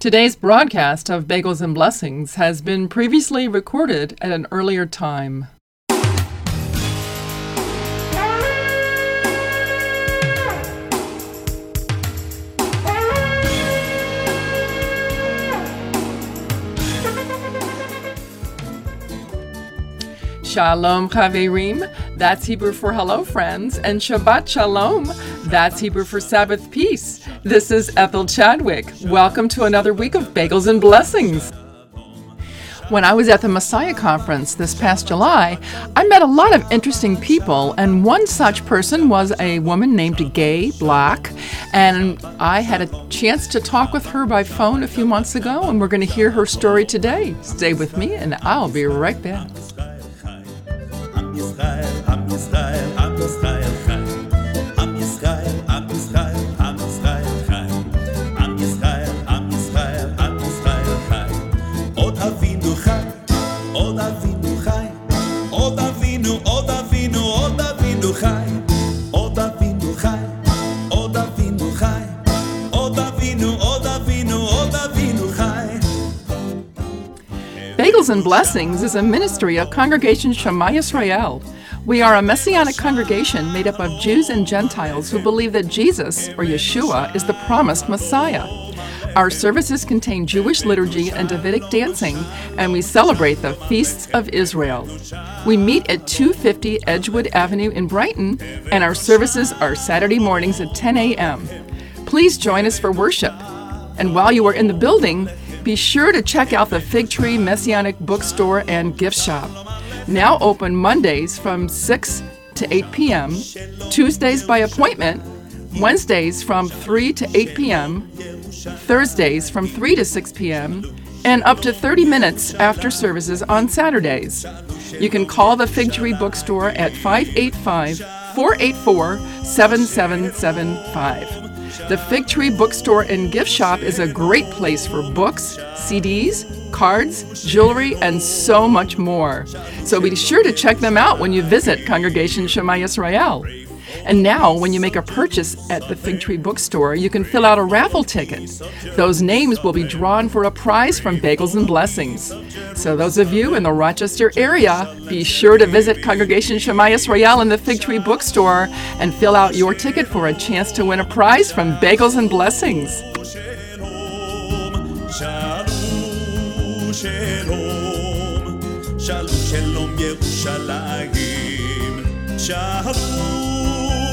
Today's broadcast of Bagels and Blessings has been previously recorded at an earlier time. Shalom Chaverim, that's Hebrew for hello friends, and Shabbat Shalom, that's Hebrew for Sabbath peace. This is Ethel Chadwick. Welcome to another week of Bagels and Blessings. When I was at the Messiah Conference this past July, I met a lot of interesting people, and one such person was a woman named Gay Block. And I had a chance to talk with her by phone a few months ago, and we're going to hear her story today. Stay with me, and I'll be right back. Israel, am Israel, am Israel. Bagels and Blessings is a ministry of Congregation Shema Yisrael. We are a messianic congregation made up of Jews and Gentiles who believe that Jesus, or Yeshua, is the promised Messiah. Our services contain Jewish liturgy and Davidic dancing, and we celebrate the feasts of Israel. We meet at 250 Edgewood Avenue in Brighton, and our services are Saturday mornings at 10 a.m. Please join us for worship. And while you are in the building, be sure to check out the Fig Tree Messianic Bookstore and Gift Shop. Now open Mondays from 6 to 8 p.m., Tuesdays by appointment, Wednesdays from 3 to 8 p.m., Thursdays from 3 to 6 p.m., and up to 30 minutes after services on Saturdays. You can call the Fig Tree Bookstore at 585 484 7775. The Fig Tree Bookstore and Gift Shop is a great place for books, CDs, cards, jewelry, and so much more. So be sure to check them out when you visit Congregation Shema Yisrael. And now, when you make a purchase at the Fig Tree Bookstore, you can fill out a raffle ticket. Those names will be drawn for a prize from Bagels and Blessings. So, those of you in the Rochester area, be sure to visit Congregation Shema Yisrael in the Fig Tree Bookstore and fill out your ticket for a chance to win a prize from Bagels and Blessings.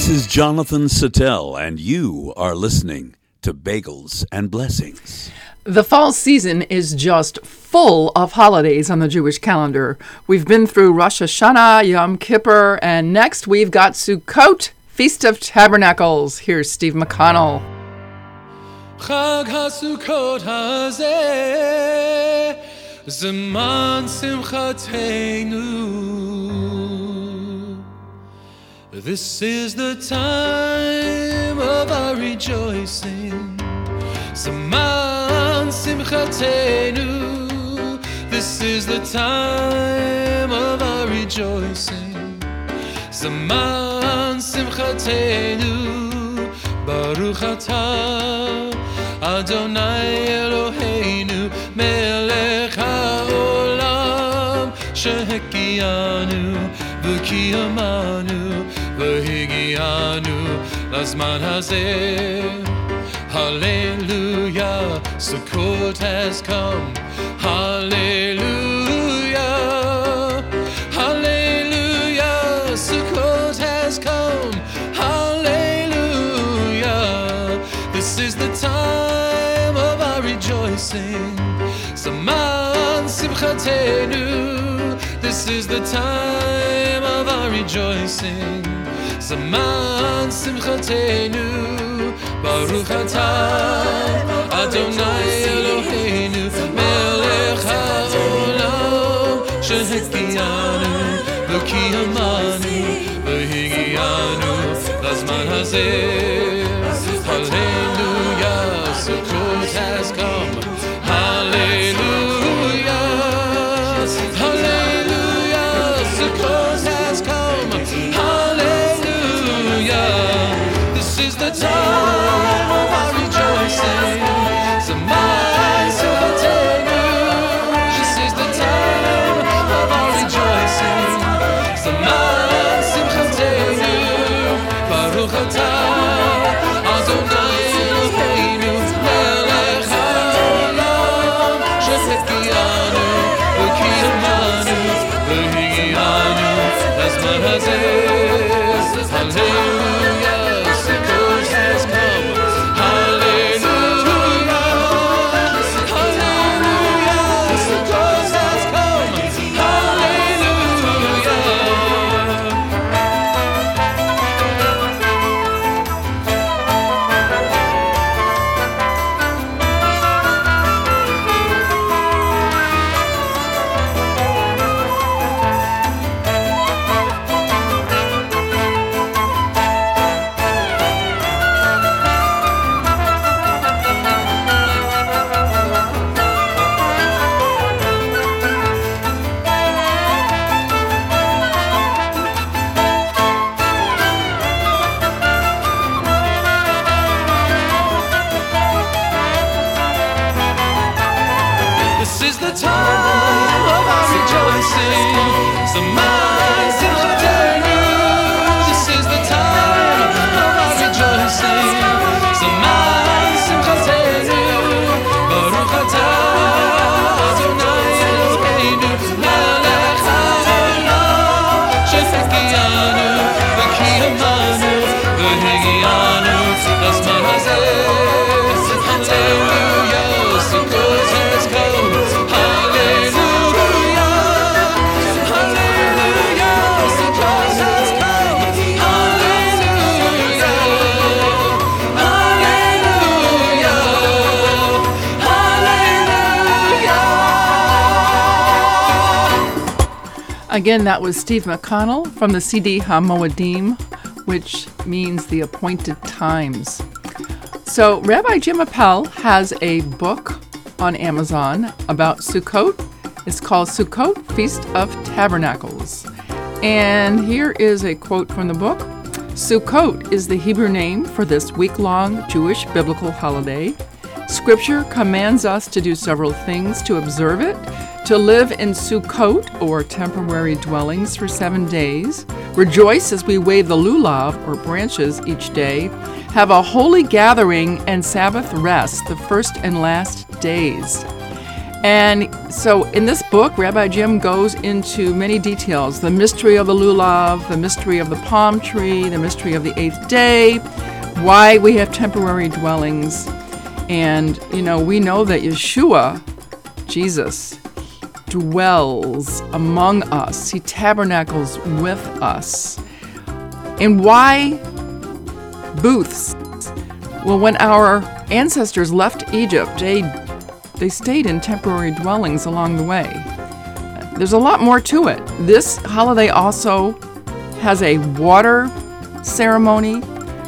This is Jonathan Sattel, and you are listening to Bagels and Blessings. The fall season is just full of holidays on the Jewish calendar. We've been through Rosh Hashanah, Yom Kippur, and next we've got Sukkot, Feast of Tabernacles. Here's Steve McConnell. חג הסוכות הזה זמן שמחתנו This is the time of our rejoicing. Zaman simchatenu. This is the time of our rejoicing. Zaman simchatenu. Baruch atah Adonai Eloheinu melech haolam shehekianu v'kiyamanu. והגיענו לזמן הזה Hallelujah, Sukkot has come. Hallelujah, Hallelujah, Sukkot has come. Hallelujah, this is the time of our rejoicing. Zaman Simchatenu, This is the time of our rejoicing. Zaman simchatenu, Baruch atah Adonai Eloheinu, Melech haolam shehekiyanu, v'kiyamanu, v'higiyanu, lazman hazeh. Hallelujah, Sukkot has come. Baruch Again, that was Steve McConnell from the CD HaMoadim, which means the appointed times. So, Rabbi Jim Appel has a book on Amazon about Sukkot. It's called Sukkot Feast of Tabernacles. And here is a quote from the book Sukkot is the Hebrew name for this week long Jewish biblical holiday. Scripture commands us to do several things to observe it to live in Sukkot, or temporary dwellings, for seven days, rejoice as we wave the lulav, or branches, each day, have a holy gathering and Sabbath rest the first and last days. And so in this book, Rabbi Jim goes into many details the mystery of the lulav, the mystery of the palm tree, the mystery of the eighth day, why we have temporary dwellings. And, you know, we know that Yeshua, Jesus, dwells among us, he tabernacles with us. And why booths? Well, when our ancestors left Egypt, they they stayed in temporary dwellings along the way. There's a lot more to it. This holiday also has a water ceremony,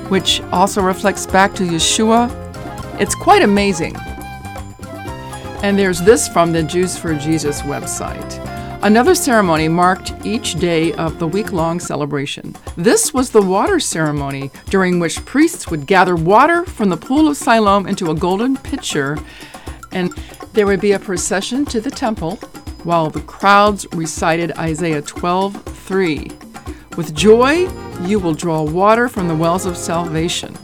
which also reflects back to Yeshua. It's quite amazing. And there's this from the Jews for Jesus website. Another ceremony marked each day of the week long celebration. This was the water ceremony, during which priests would gather water from the pool of Siloam into a golden pitcher, and there would be a procession to the temple while the crowds recited Isaiah 12:3. With joy, you will draw water from the wells of salvation.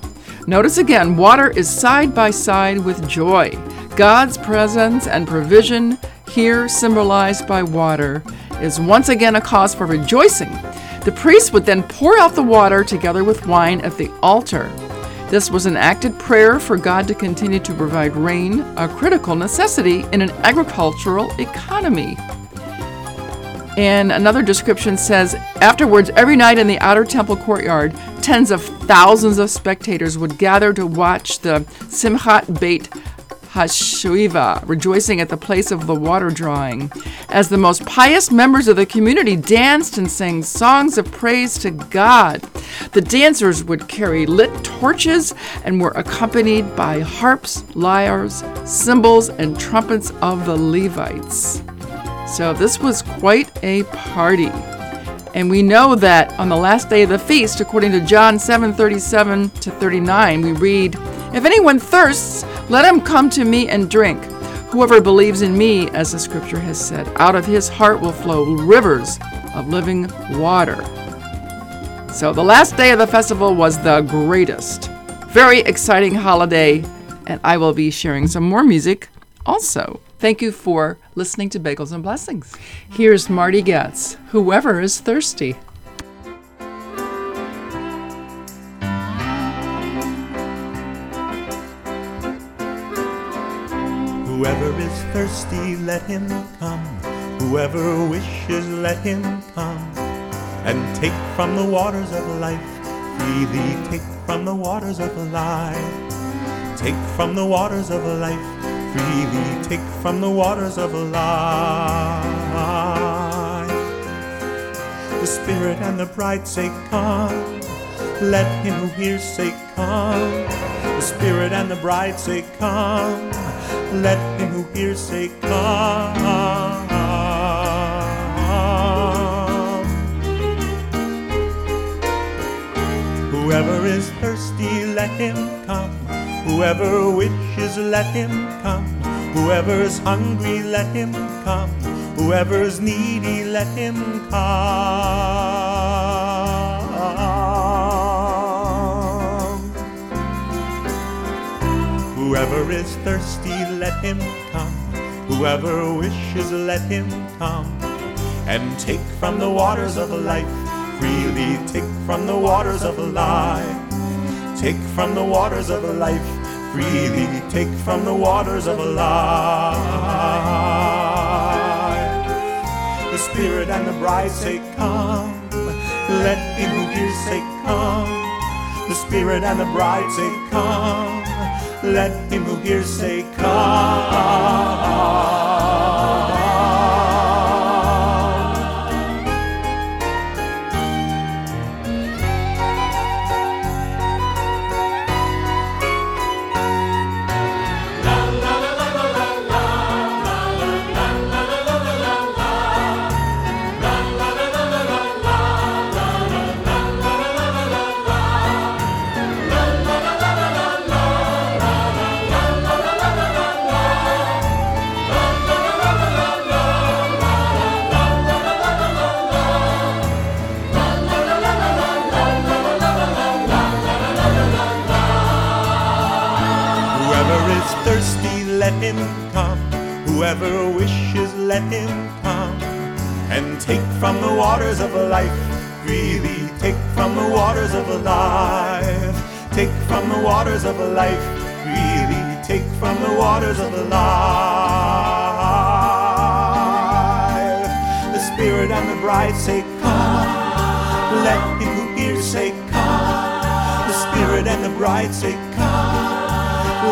Notice again, water is side by side with joy. God's presence and provision, here symbolized by water, is once again a cause for rejoicing. The priest would then pour out the water together with wine at the altar. This was an acted prayer for God to continue to provide rain, a critical necessity in an agricultural economy. And another description says afterwards, every night in the outer temple courtyard, tens of thousands of spectators would gather to watch the Simchat Beit Hashiva, rejoicing at the place of the water drawing, as the most pious members of the community danced and sang songs of praise to God. The dancers would carry lit torches and were accompanied by harps, lyres, cymbals, and trumpets of the Levites. So this was quite a party. And we know that on the last day of the feast, according to John 7:37 to 39, we read, "If anyone thirsts, let him come to me and drink. Whoever believes in me, as the scripture has said, out of his heart will flow rivers of living water." So the last day of the festival was the greatest. Very exciting holiday, and I will be sharing some more music also. Thank you for listening to Bagels and Blessings. Here's Marty Goetz, Whoever is Thirsty. Whoever is thirsty, let him come. Whoever wishes, let him come. And take from the waters of life, freely take from the waters of life. Take from the waters of life, freely take from the waters of life. The Spirit and the bride say, Come. Let him who hears say, Come. The Spirit and the bride say, Come. Let him who hears say, Come. Whoever is thirsty, let him come. Whoever wishes, let him come. Whoever is hungry, let him come. Whoever is needy, let him come. Whoever is thirsty, let him come. Whoever wishes, let him come. And take from the waters of life, freely take from the waters of life. Take from the waters of life, freely take from the waters of life. The Spirit and the bride say, Come. Let him who hears say, Come. The Spirit and the bride say, Come. Let him who hears say, Come. Let him come. Whoever wishes, let him come. And take from the waters of life, freely take from the waters of life. Take from the waters of life, freely take from the waters of life. The Spirit and the bride say, Come. Let him who hears say, Come. The Spirit and the bride say, Come.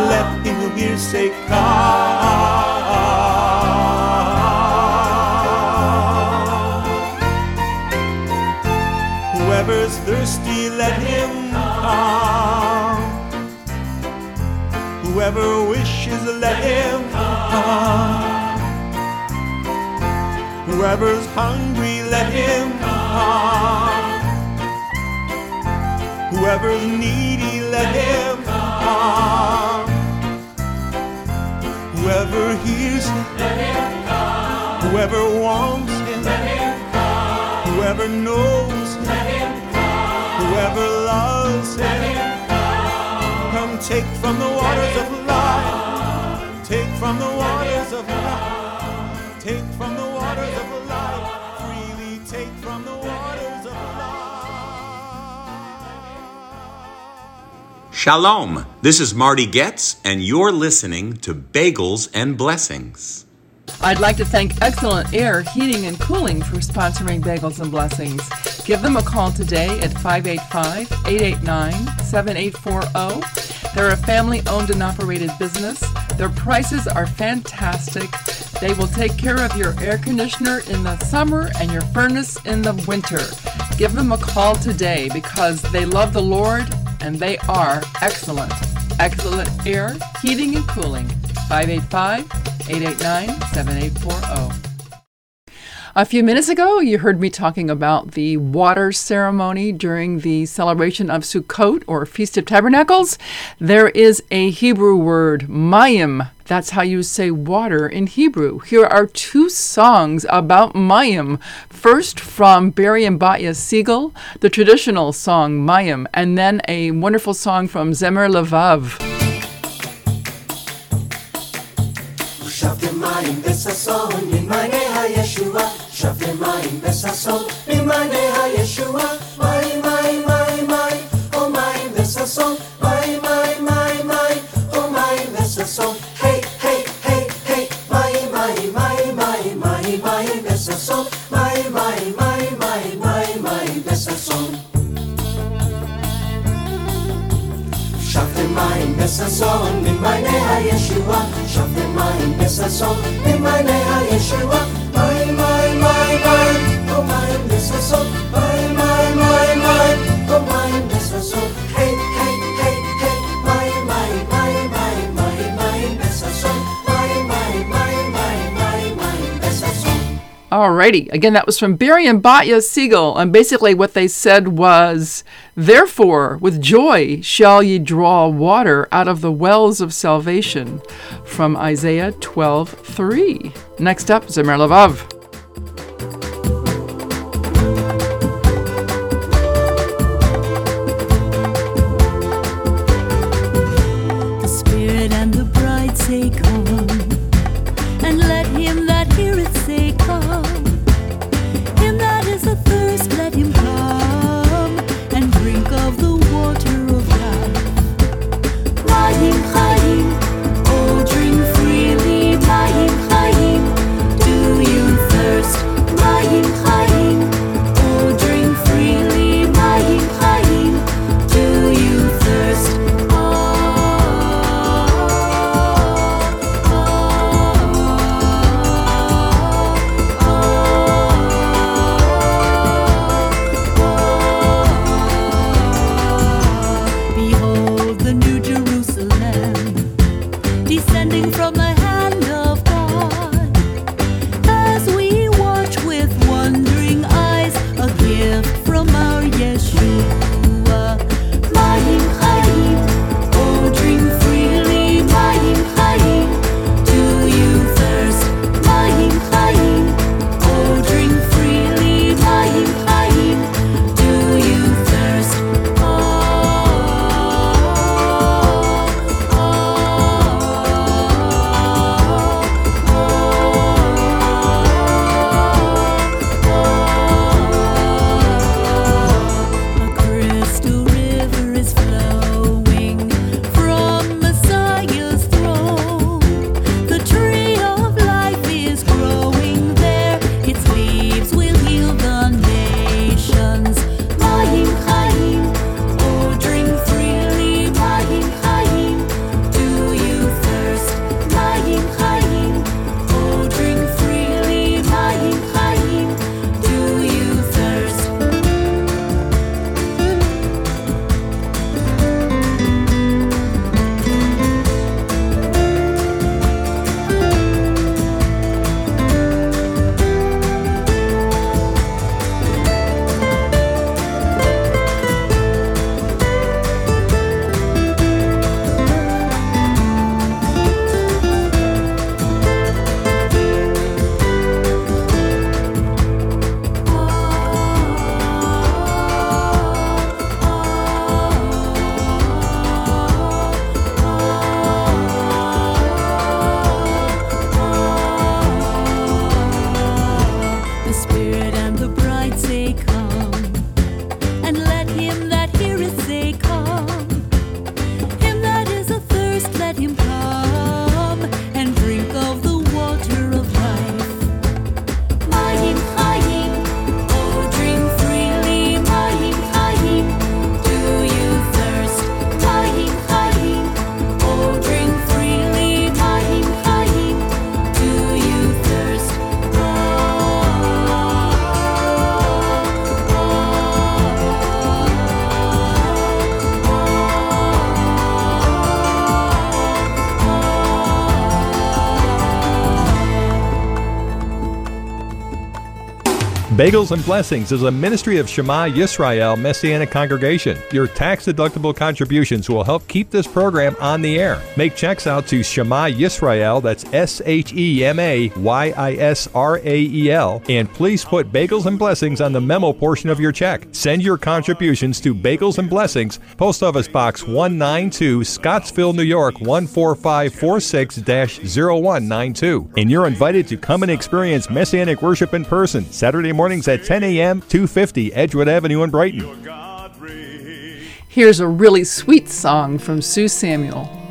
Let him who hears say, Come. Whoever's thirsty, let him come. Whoever wishes, let him come. Whoever's hungry, let him come. Whoever's needy, let him come. Whoever hears, let him come. Whoever wants him, let him come. Whoever knows, let him come. Whoever loves, let him come. Come take from the waters of life. Take from the waters of life. Take from the waters of life. Freely take from the waters of life. Shalom. This is Marty Goetz, and you're listening to Bagels and Blessings. I'd like to thank Excellent Air Heating and Cooling for sponsoring Bagels and Blessings. Give them a call today at 585 889 7840. They're a family owned and operated business Their prices are fantastic. They will take care of your air conditioner in the summer and your furnace in the winter. Give them a call today because they love the Lord and they are excellent. Excellent air, heating, and cooling. 585 889 7840. A few minutes ago, you heard me talking about the water ceremony during the celebration of Sukkot or Feast of Tabernacles. There is a Hebrew word, mayim. That's how you say water in Hebrew. Here are two songs about mayim. First, from Barry and Batya Segal, the traditional song Mayim, and then a wonderful song from Zemer Levav. שפי מים בששון, ממעייני הישועה, מים, מים, מים, מים, או מים בששון, מים, מים, מים, מים, או מים בששון, היי, היי, היי, היי, מים, מים, מים, מים, מים, מים בששון, מים, מים, מים, מים, מים, מים בששון. שפתם מים בששון, ממעייני הישועה, שפתם מים בששון, ממעייני הישועה, מים, מים, מים, Alrighty, again, that was from Barry and Batya Segal, and basically what they said was, Therefore, with joy shall ye draw water out of the wells of salvation, from Isaiah 12:3. Next up, Zemer Levav. Bride Bagels and Blessings is a ministry of Shema Yisrael Messianic Congregation. Your tax deductible contributions will help keep this program on the air. Make checks out to Shema Yisrael, that's S H E M A Y I S R A E L, and please put Bagels and Blessings on the memo portion of your check. Send your contributions to Bagels and Blessings, Post Office Box 192, Scottsville, New York 14546 0192. And you're invited to come and experience Messianic worship in person Saturday mornings at 10 a.m., 250 Edgewood Avenue in Brighton. Here's a really sweet song from Sue Samuel.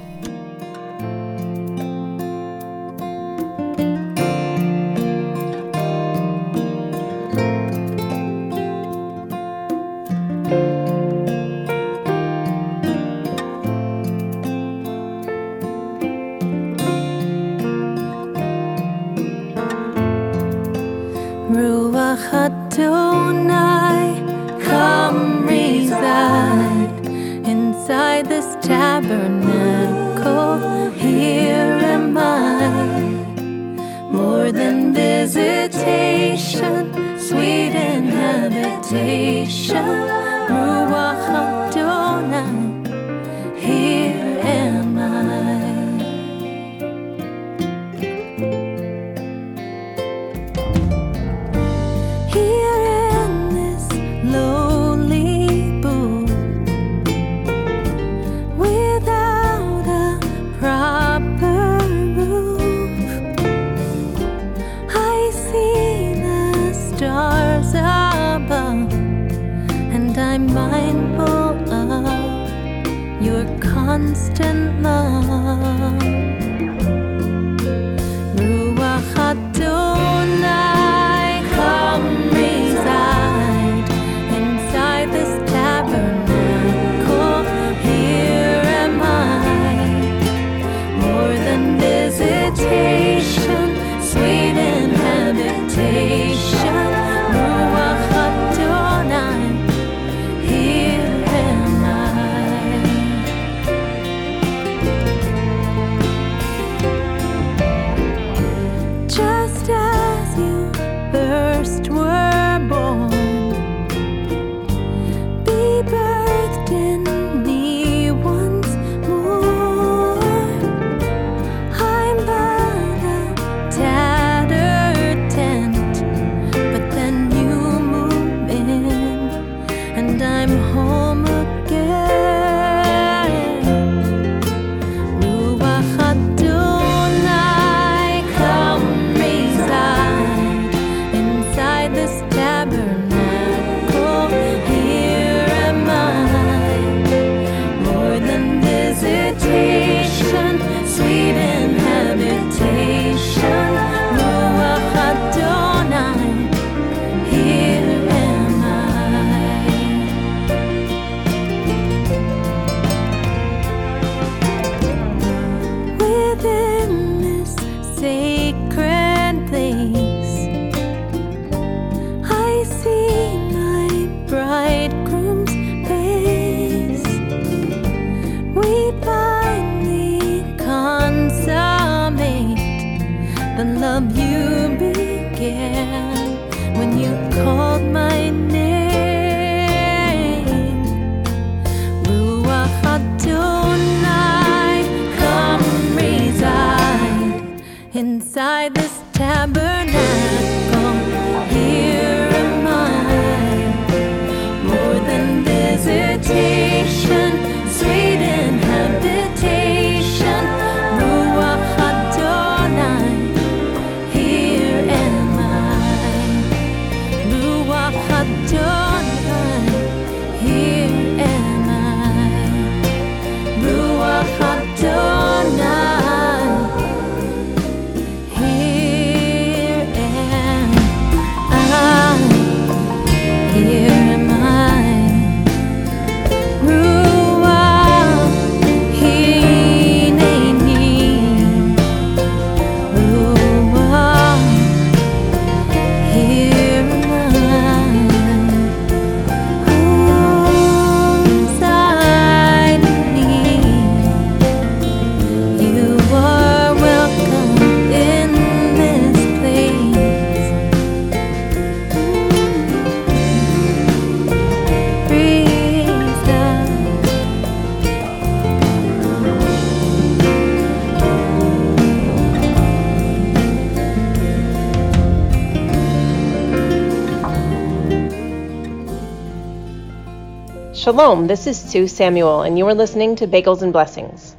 Shalom, this is Sue Samuel, and you are listening to Bagels and Blessings.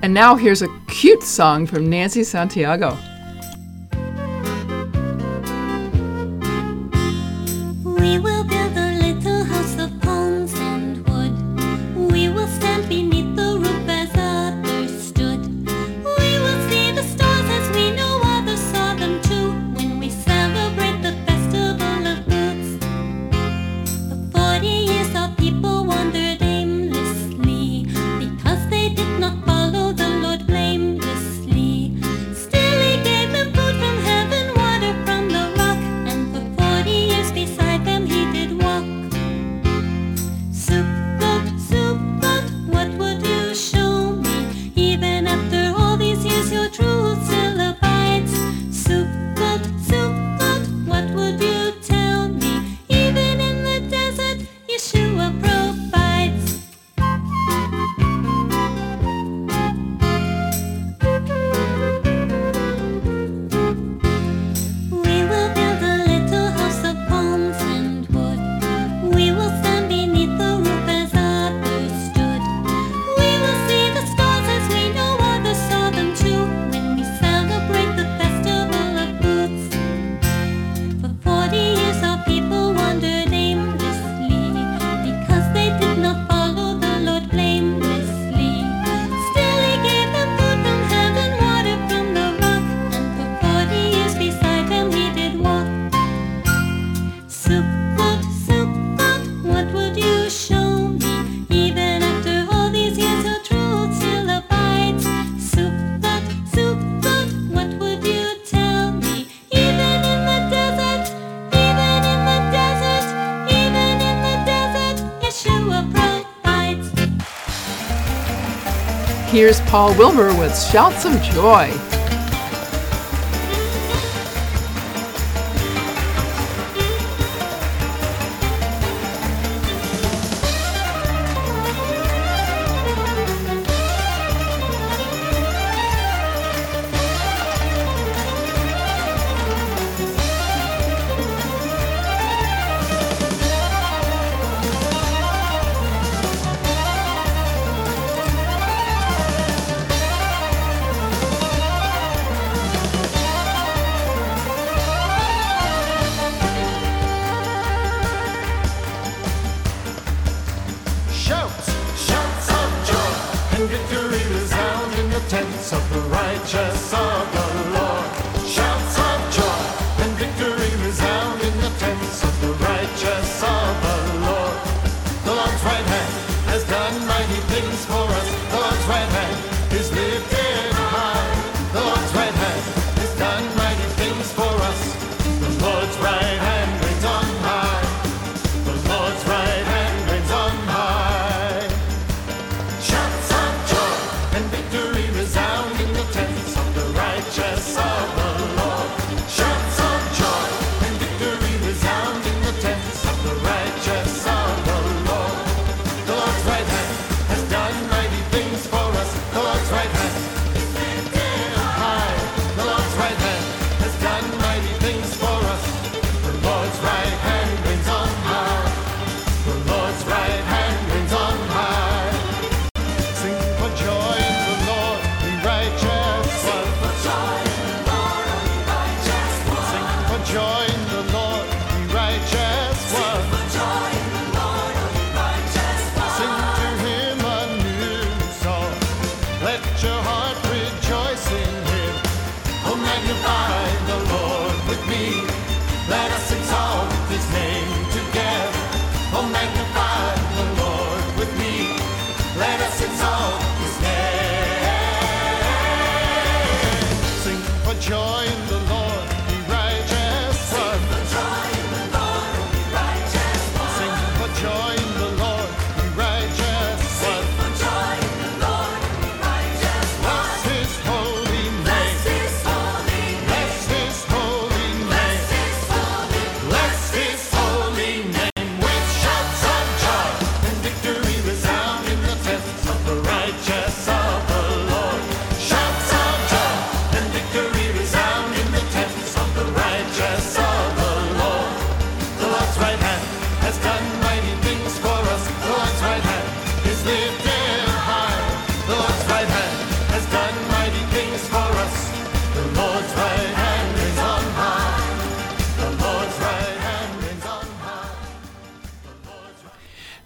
And now here's a cute song from Nancy Santiago. here's Paul Wilbur with Shouts of Joy.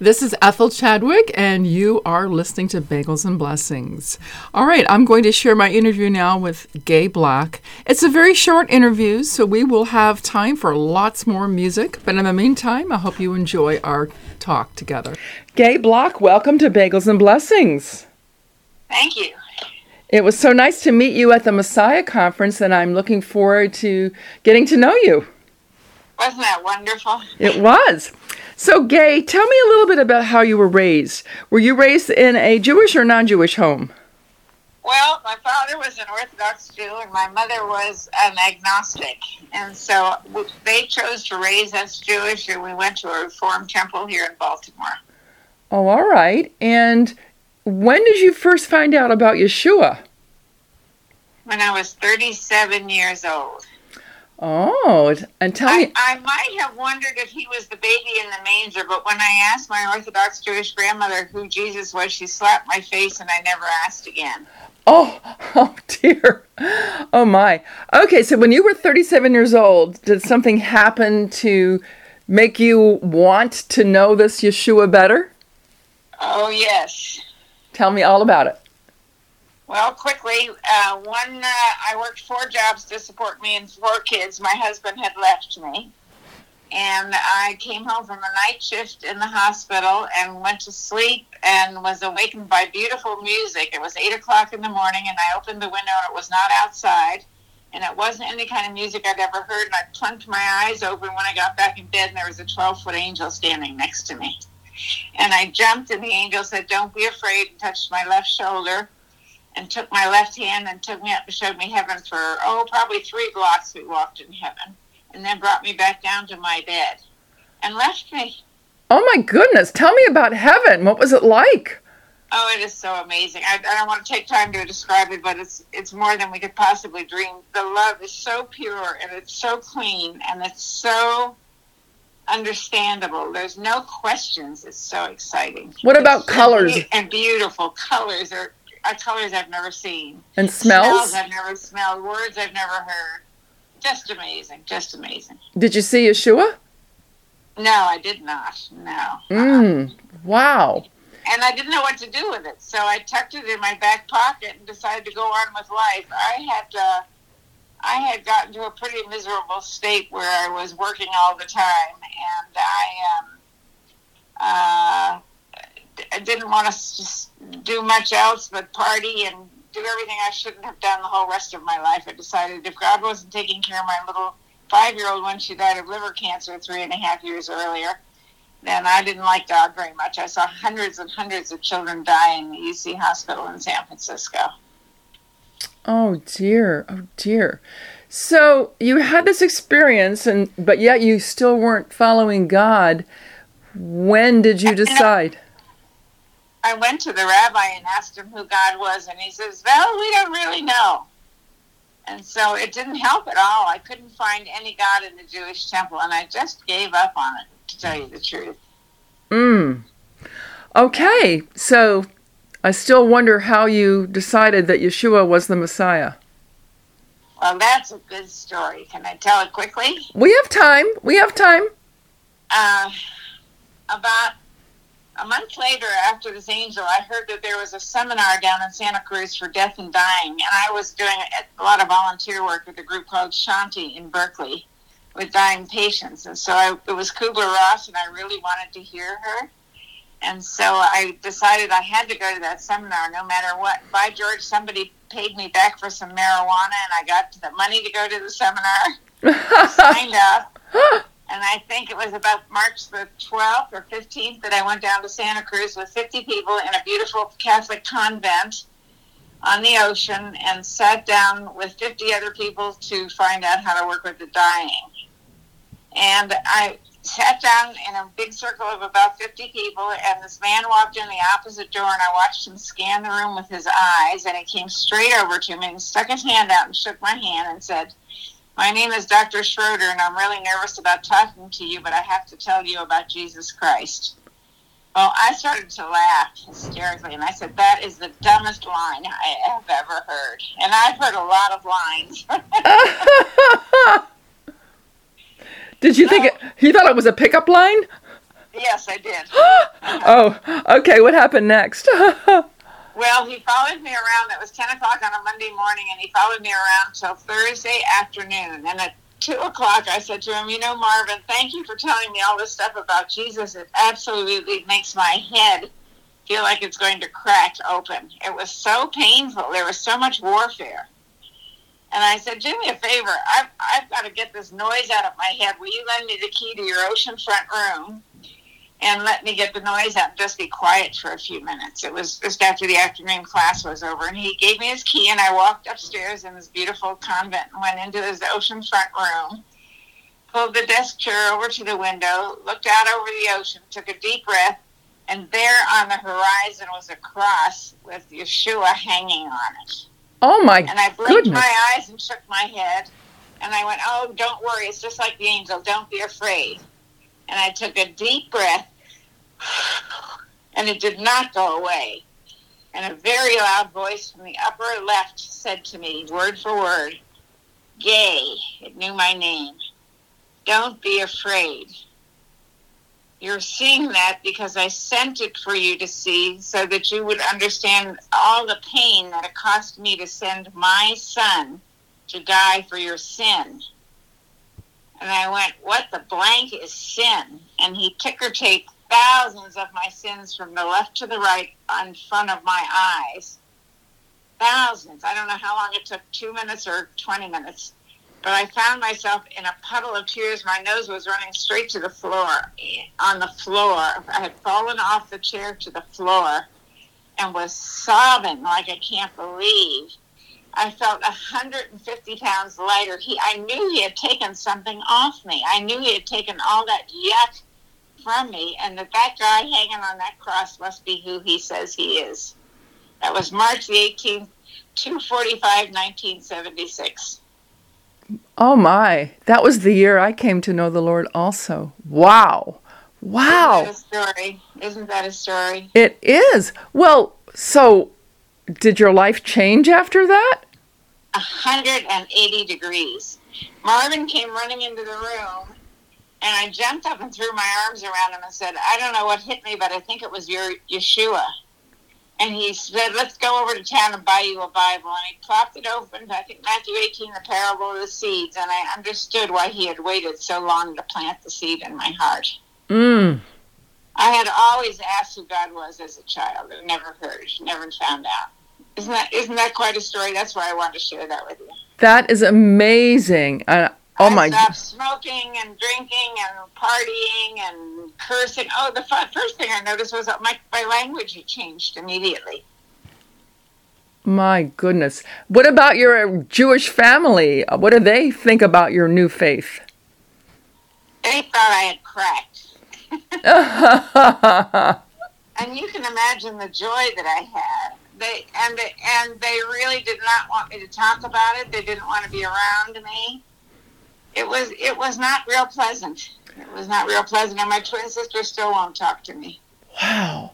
This is Ethel Chadwick, and you are listening to Bagels and Blessings. All right, I'm going to share my interview now with Gay Block. It's a very short interview, so we will have time for lots more music. But in the meantime, I hope you enjoy our talk together. Gay Block, welcome to Bagels and Blessings. Thank you. It was so nice to meet you at the Messiah Conference, and I'm looking forward to getting to know you. Wasn't that wonderful? It was. So, Gay, tell me a little bit about how you were raised. Were you raised in a Jewish or non Jewish home? Well, my father was an Orthodox Jew and my mother was an agnostic. And so they chose to raise us Jewish, and we went to a Reformed temple here in Baltimore. Oh, all right. And when did you first find out about Yeshua? When I was 37 years old. Oh, and tell I, me. I might have wondered if he was the baby in the manger, but when I asked my Orthodox Jewish grandmother who Jesus was, she slapped my face and I never asked again. Oh, oh dear. Oh my. Okay, so when you were 37 years old, did something happen to make you want to know this Yeshua better? Oh, yes. Tell me all about it. Well, quickly, uh, one, uh, I worked four jobs to support me and four kids. My husband had left me. And I came home from a night shift in the hospital and went to sleep and was awakened by beautiful music. It was 8 o'clock in the morning, and I opened the window, and it was not outside. And it wasn't any kind of music I'd ever heard. And I plunked my eyes open when I got back in bed, and there was a 12 foot angel standing next to me. And I jumped, and the angel said, Don't be afraid, and touched my left shoulder and took my left hand and took me up and showed me heaven for, oh, probably three blocks we walked in heaven. And then brought me back down to my bed and left me. Oh my goodness. Tell me about heaven. What was it like? Oh, it is so amazing. I, I don't want to take time to describe it, but it's it's more than we could possibly dream. The love is so pure and it's so clean and it's so understandable. There's no questions. It's so exciting. What about It's- colors? And beautiful colors are, are colors I've never seen. And smells? I've never smelled. Words I've never heard. Just amazing. Just amazing. Did you see Yeshua? No, I did not. No. Mm. Wow. And I didn't know what to do with it, so I tucked it in my back pocket and decided to go on with life. I had uh, I had gotten to a pretty miserable state where I was working all the time, and I um, uh, I didn't want to just do much else but party and do everything I shouldn't have done the whole rest of my life. I decided if God wasn't taking care of my little five year old when she died of liver cancer three and a half years earlier, then I didn't like God very much. I saw hundreds and hundreds of children die in the UC hospital in San Francisco. Oh dear. Oh dear. So you had this experience and but yet you still weren't following God. When did you decide? I went to the rabbi and asked him who God was, and he says, Well, we don't really know. And so it didn't help at all. I couldn't find any God in the Jewish temple, and I just gave up on it, to tell you the truth. Mm. Okay. So I still wonder how you decided that Yeshua was the Messiah. Well, that's a good story. Can I tell it quickly? We have time. We have time. Uh, about a month later, after this angel, I heard that there was a seminar down in Santa Cruz for death and dying, and I was doing a lot of volunteer work with a group called Shanti in Berkeley with dying patients, and so I, it was Kubler Ross, and I really wanted to hear her, and so I decided I had to go to that seminar no matter what. By George, somebody paid me back for some marijuana, and I got the money to go to the seminar. Signed up. And I think it was about March the 12th or 15th that I went down to Santa Cruz with 50 people in a beautiful Catholic convent on the ocean and sat down with 50 other people to find out how to work with the dying. And I sat down in a big circle of about 50 people, and this man walked in the opposite door, and I watched him scan the room with his eyes, and he came straight over to me and stuck his hand out and shook my hand and said, my name is Dr. Schroeder, and I'm really nervous about talking to you, but I have to tell you about Jesus Christ. Well, I started to laugh hysterically, and I said, That is the dumbest line I have ever heard. And I've heard a lot of lines. Did you think it, he thought it was a pickup line? Yes, I did. Oh, okay. What happened next? Well, he followed me around. It was 10 o'clock on a Monday morning, and he followed me around till Thursday afternoon. And at 2 o'clock, I said to him, You know, Marvin, thank you for telling me all this stuff about Jesus. It absolutely makes my head feel like it's going to crack open. It was so painful. There was so much warfare. And I said, Do me a favor. I've, I've got to get this noise out of my head. Will you lend me the key to your oceanfront room? And let me get the noise out and just be quiet for a few minutes. It was just after the afternoon class was over, and he gave me his key, and I walked upstairs in this beautiful convent and went into his oceanfront room, pulled the desk chair over to the window, looked out over the ocean, took a deep breath, and there on the horizon was a cross with Yeshua hanging on it. Oh my And I blinked goodness! my eyes and shook my head, and I went, "Oh, don't worry. It's just like the angel. Don't be afraid." And I took a deep breath, and it did not go away. And a very loud voice from the upper left said to me, word for word, Gay, it knew my name. Don't be afraid. You're seeing that because I sent it for you to see so that you would understand all the pain that it cost me to send my son to die for your sin. And I went, What the blank is sin? And he ticker taped thousands of my sins from the left to the right in front of my eyes. Thousands. I don't know how long it took two minutes or 20 minutes. But I found myself in a puddle of tears. My nose was running straight to the floor. On the floor. I had fallen off the chair to the floor and was sobbing like I can't believe. I felt 150 pounds lighter. He, I knew he had taken something off me. I knew he had taken all that yuck from me, and that that guy hanging on that cross must be who he says he is. That was March the 18th, 245, 1976. Oh my! That was the year I came to know the Lord. Also, wow, wow! Isn't that a story? Isn't that a story? It is. Well, so did your life change after that? 180 degrees. Marvin came running into the room, and I jumped up and threw my arms around him and said, I don't know what hit me, but I think it was your Yeshua. And he said, Let's go over to town and buy you a Bible. And he plopped it open, I think Matthew 18, the parable of the seeds. And I understood why he had waited so long to plant the seed in my heart. Mm. I had always asked who God was as a child, and never heard, never found out. Isn't that isn't that quite a story? That's why I wanted to share that with you. That is amazing. Uh, oh I my! stopped smoking and drinking and partying and cursing. Oh, the first thing I noticed was that my my language had changed immediately. My goodness. What about your Jewish family? Uh, What do they think about your new faith? They thought I had cracked, and you can imagine the joy that I had. They and they, and they really did not want me to talk about it. They didn't want to be around me. It was it was not real pleasant. It was not real pleasant, and my twin sister still won't talk to me. Wow.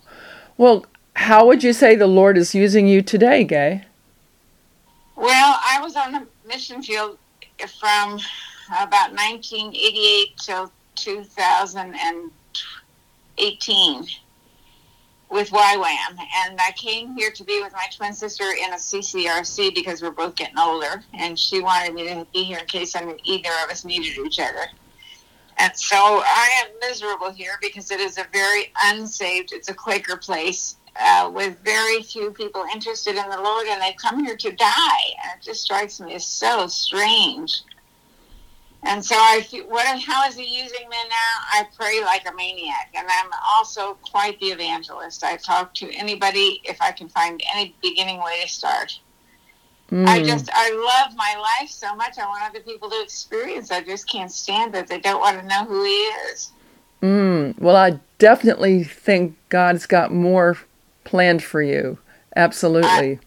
Well, how would you say the Lord is using you today, Gay? Well, I was on the mission field from about 1988 till 2018 with YWAM. And I came here to be with my twin sister in a CCRC because we're both getting older. And she wanted me to be here in case I, either of us needed each other. And so I am miserable here because it is a very unsaved, it's a Quaker place uh, with very few people interested in the Lord, and they've come here to die. And it just strikes me as so strange. And so I what? How is he using me now? I pray like a maniac, and I'm also quite the evangelist. I talk to anybody if I can find any beginning way to start. I Mm. just I love my life so much. I want other people to experience. I just can't stand it. They don't want to know who he is. Mm. Well, I definitely think God's got more planned for you. Absolutely. I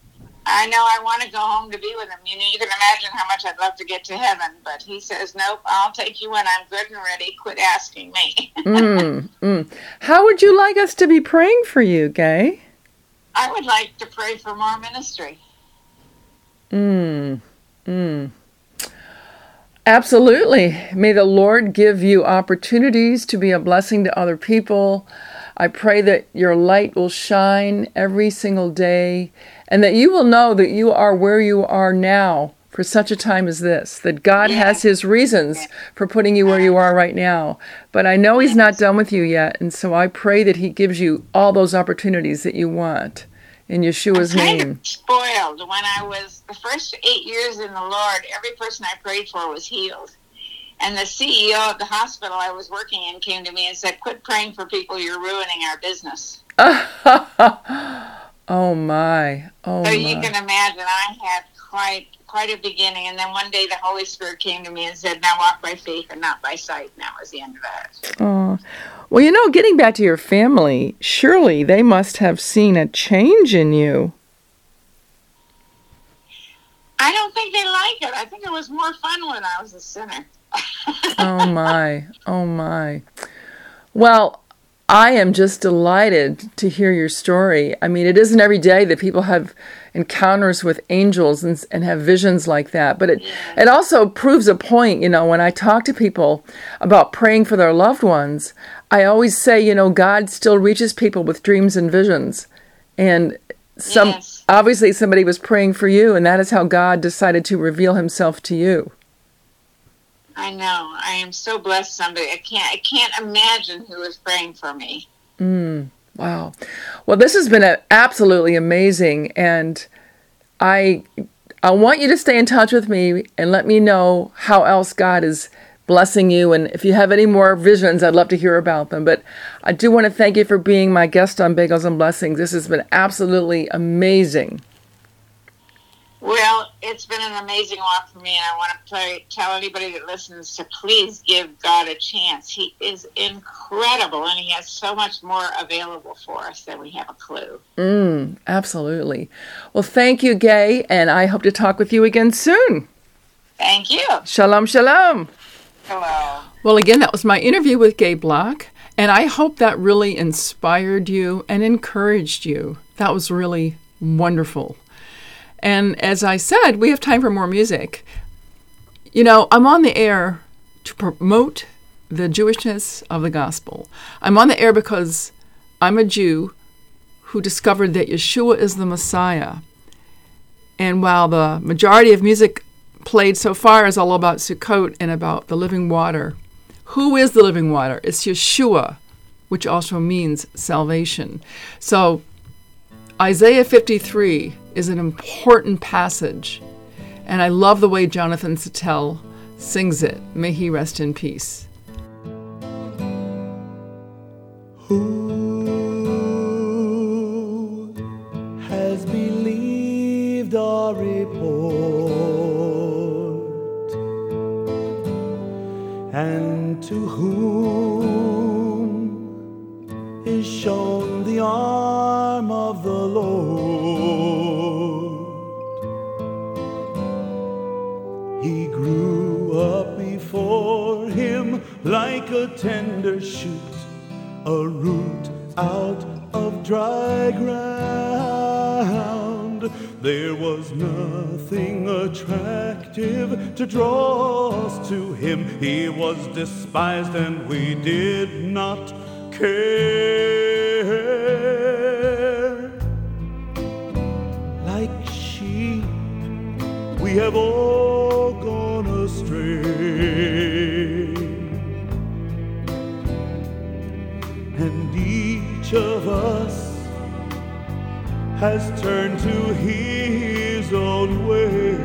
know I want to go home to be with him. You know, you can imagine how much I'd love to get to heaven, but he says, "Nope, I'll take you when I'm good and ready. Quit asking me." mm. Mm. How would you like us to be praying for you, Gay? I would like to pray for more ministry. Mm. Mm. Absolutely. May the Lord give you opportunities to be a blessing to other people. I pray that your light will shine every single day and that you will know that you are where you are now for such a time as this, that God has His reasons for putting you where you are right now. But I know He's not done with you yet, and so I pray that He gives you all those opportunities that you want in Yeshua's I'm kind name. of spoiled. When I was the first eight years in the Lord, every person I prayed for was healed. And the CEO of the hospital I was working in came to me and said, Quit praying for people, you're ruining our business. oh my. Oh so my. you can imagine I had quite quite a beginning and then one day the Holy Spirit came to me and said, Now walk by faith and not by sight. And that was the end of that. Oh. Well, you know, getting back to your family, surely they must have seen a change in you. I don't think they like it. I think it was more fun when I was a sinner. oh my. Oh my. Well, I am just delighted to hear your story. I mean, it isn't every day that people have encounters with angels and, and have visions like that, but it, it also proves a point. You know, when I talk to people about praying for their loved ones, I always say, you know, God still reaches people with dreams and visions. And some Yes. obviously somebody was praying for you, and that is how God decided to reveal himself to you. I know. I am so blessed somebody I can't I can't imagine who is praying for me. Mm, wow. Well, this has been absolutely amazing, and I I want you to stay in touch with me and let me know how else God is blessing you. And if you have any more visions, I'd love to hear about them. But I do want to thank you for being my guest on Bagels and Blessings. This has been absolutely amazing. Well, it's been an amazing walk for me, and I want to play, tell anybody that listens to please give God a chance. He is incredible, and He has so much more available for us than we have a clue. Mm, absolutely. Well, thank you, Gay, and I hope to talk with you again soon. Thank you. Shalom, shalom. Hello. Well, again, that was my interview with Gay Block, and I hope that really inspired you and encouraged you. That was really wonderful. And as I said, we have time for more music. You know, I'm on the air to promote the Jewishness of the gospel. I'm on the air because I'm a Jew who discovered that Yeshua is the Messiah. And while the majority of music played so far is all about Sukkot and about the living water, who is the living water? It's Yeshua, which also means salvation. So Isaiah 53 is an important passage, and I love the way Jonathan Settel sings it. May he rest in peace. Who has believed our report? And to whom is shown the arm of the like a tender shoot a root out of dry ground. There was nothing attractive to draw us to him. He was despised and we did not care. Like sheep, we have all each of us has turned to his own way.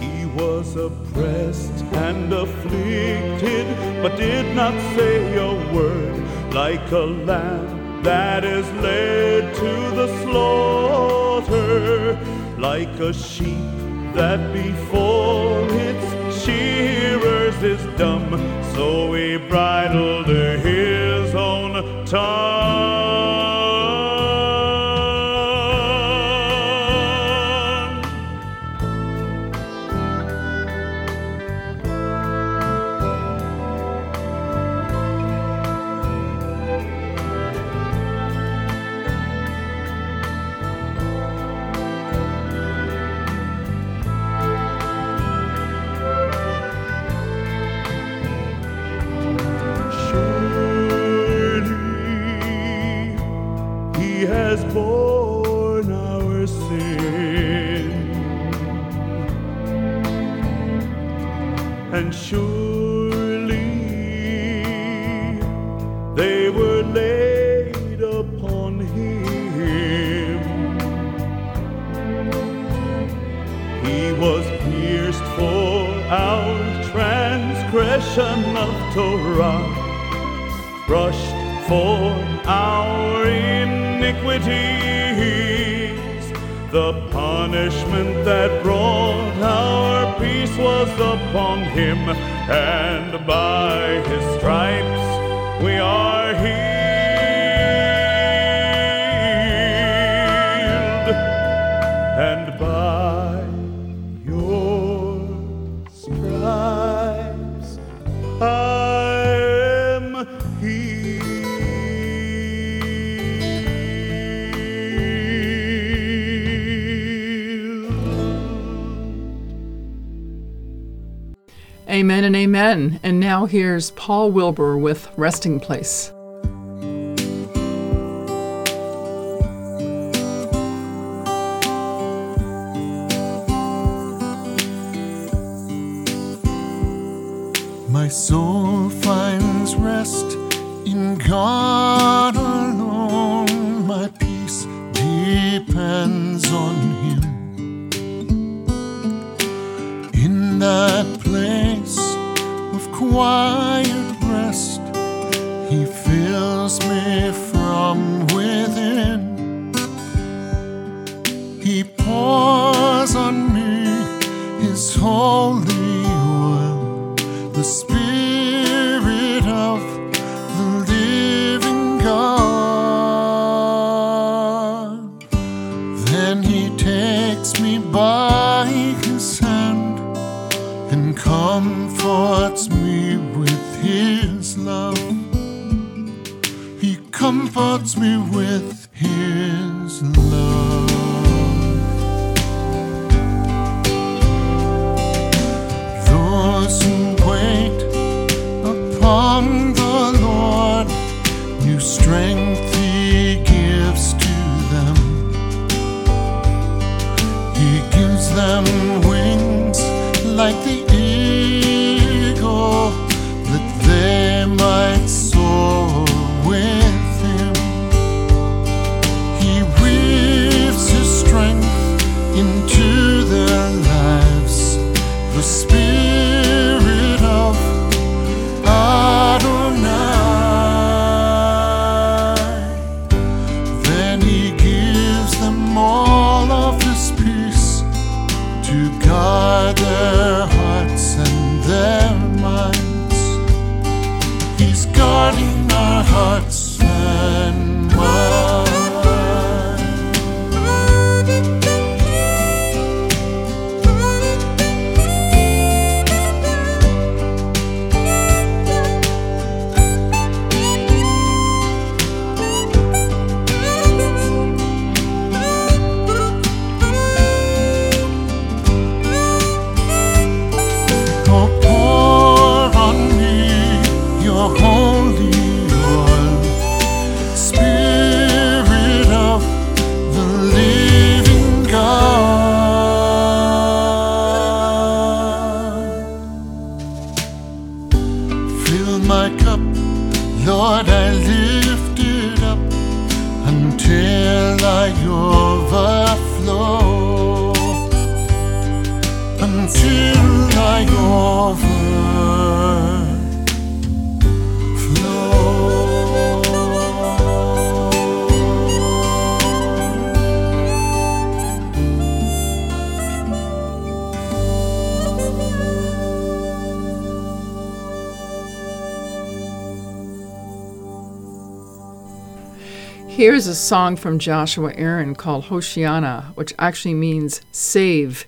He was oppressed and afflicted, but did not say a word, like a lamb that is led to the slaughter, like a sheep that before its shearers is dumb, so he bridled his own tongue. Crushed for our iniquities. The punishment that brought our peace was upon him, and by his stripes we are healed. Amen and amen. And now here's Paul Wilbur with Resting Place. My soul finds rest in God of me song from Joshua Aaron called Hoshiana, which actually means save.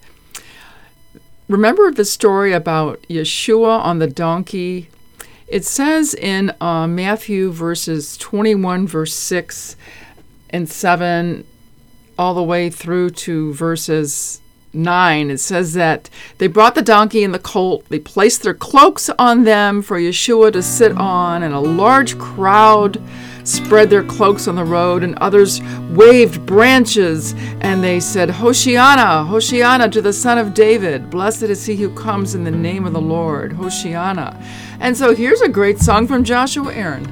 Remember the story about Yeshua on the donkey? It says in uh, Matthew verses 21, verse 6 and 7, all the way through to verses 9, it says that they brought the donkey and the colt, they placed their cloaks on them for Yeshua to sit on, and a large crowd spread their cloaks on the road, and others waved branches, and they said, Hoshiana, Hoshiana to the Son of David. Blessed is he who comes in the name of the Lord. Hoshiana. And so here's a great song from Joshua Aaron.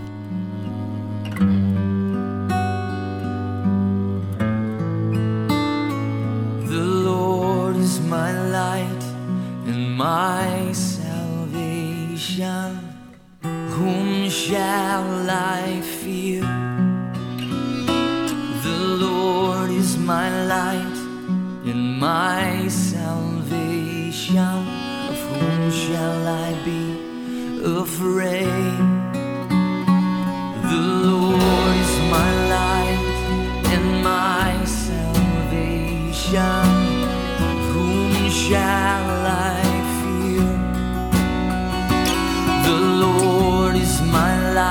The Lord is my light and my salvation. Whom shall I fear? The Lord is my light and my salvation. Of whom shall I be afraid? The Lord is my light and my salvation. Whom shall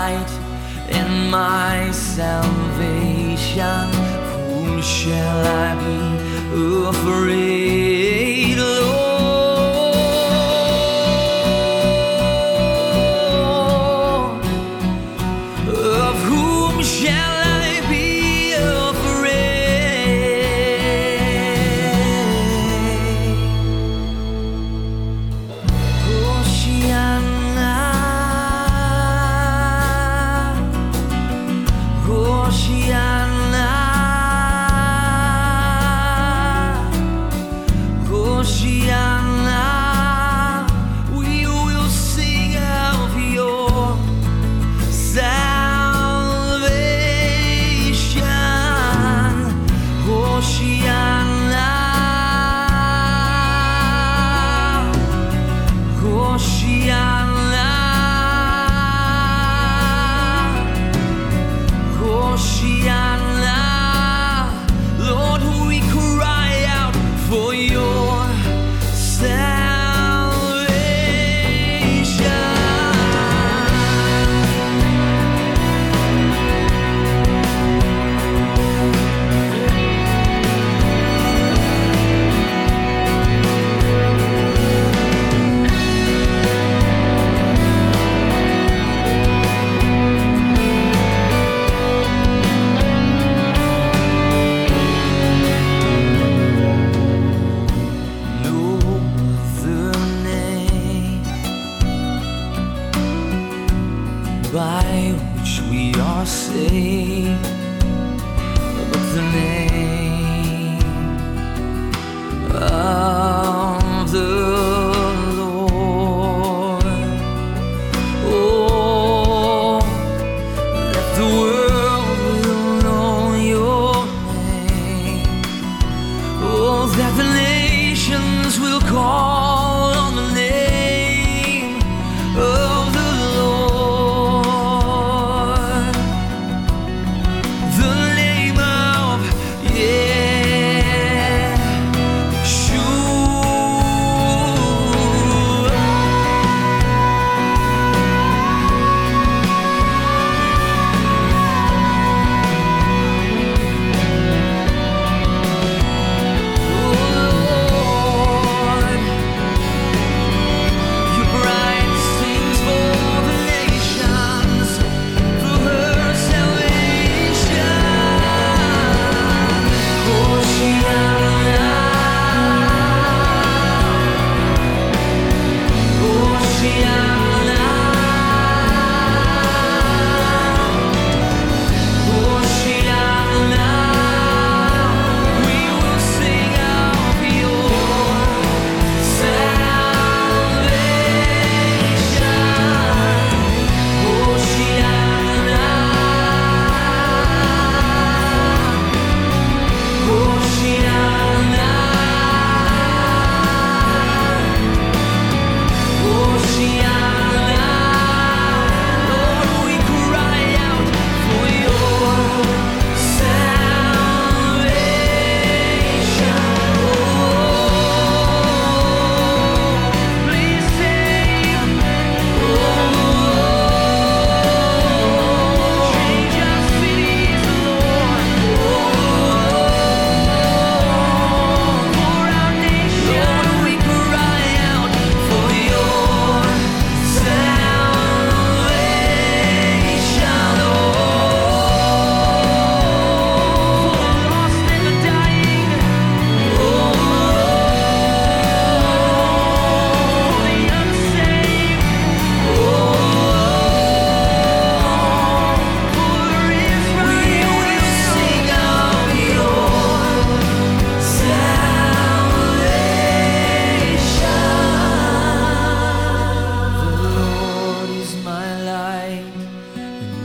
light and my salvation. Whom shall I be afraid?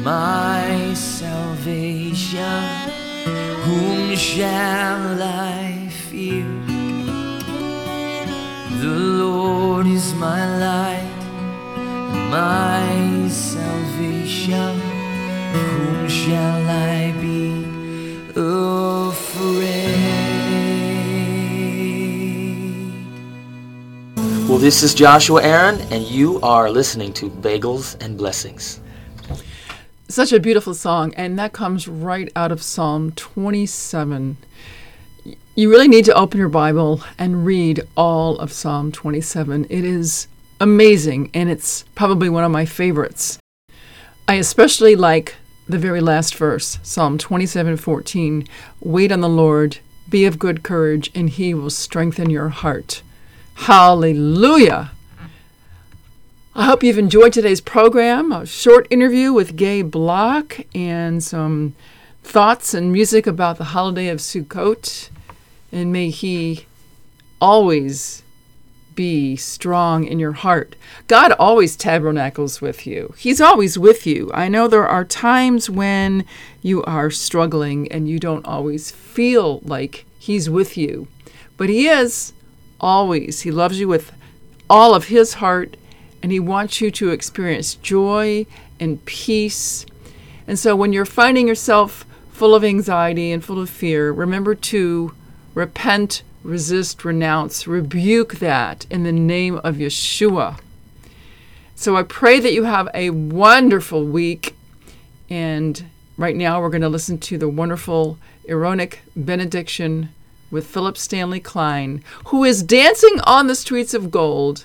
my salvation, whom shall I fear? The Lord is my light, my salvation, whom shall I be afraid? Well, this is Joshua Aaron, and you are listening to Bagels and Blessings. Such a beautiful song, and that comes right out of Psalm 27. You really need to open your Bible and read all of Psalm 27. It is amazing, and it's probably one of my favorites. I especially like the very last verse, Psalm 27:14. Wait on the Lord, be of good courage, and he will strengthen your heart. Hallelujah! I hope you've enjoyed today's program, a short interview with Gay Block and some thoughts and music about the holiday of Sukkot. And may he always be strong in your heart. God always tabernacles with you. He's always with you. I know there are times when you are struggling and you don't always feel like He's with you, but He is always. He loves you with all of His heart and He wants you to experience joy and peace. And so when you're finding yourself full of anxiety and full of fear, remember to repent resist, renounce, rebuke that in the name of Yeshua. So I pray that you have a wonderful week. And right now we're going to listen to the wonderful Aaronic benediction with Philip Stanley Klein, who is dancing on the streets of gold.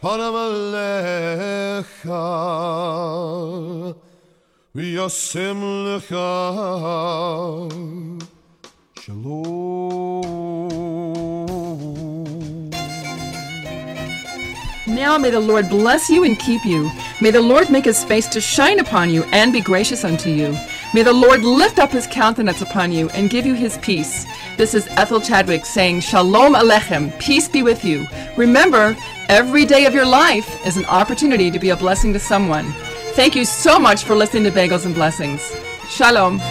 Pana Malecha, Lecha, Shalom. Now may the Lord bless you and keep you. May the Lord make his face to shine upon you and be gracious unto you. May the Lord lift up his countenance upon you and give you his peace. This is Ethel Chadwick saying, Shalom Alechem, peace be with you. Remember, every day of your life is an opportunity to be a blessing to someone. Thank you so much for listening to Bagels and Blessings. Shalom.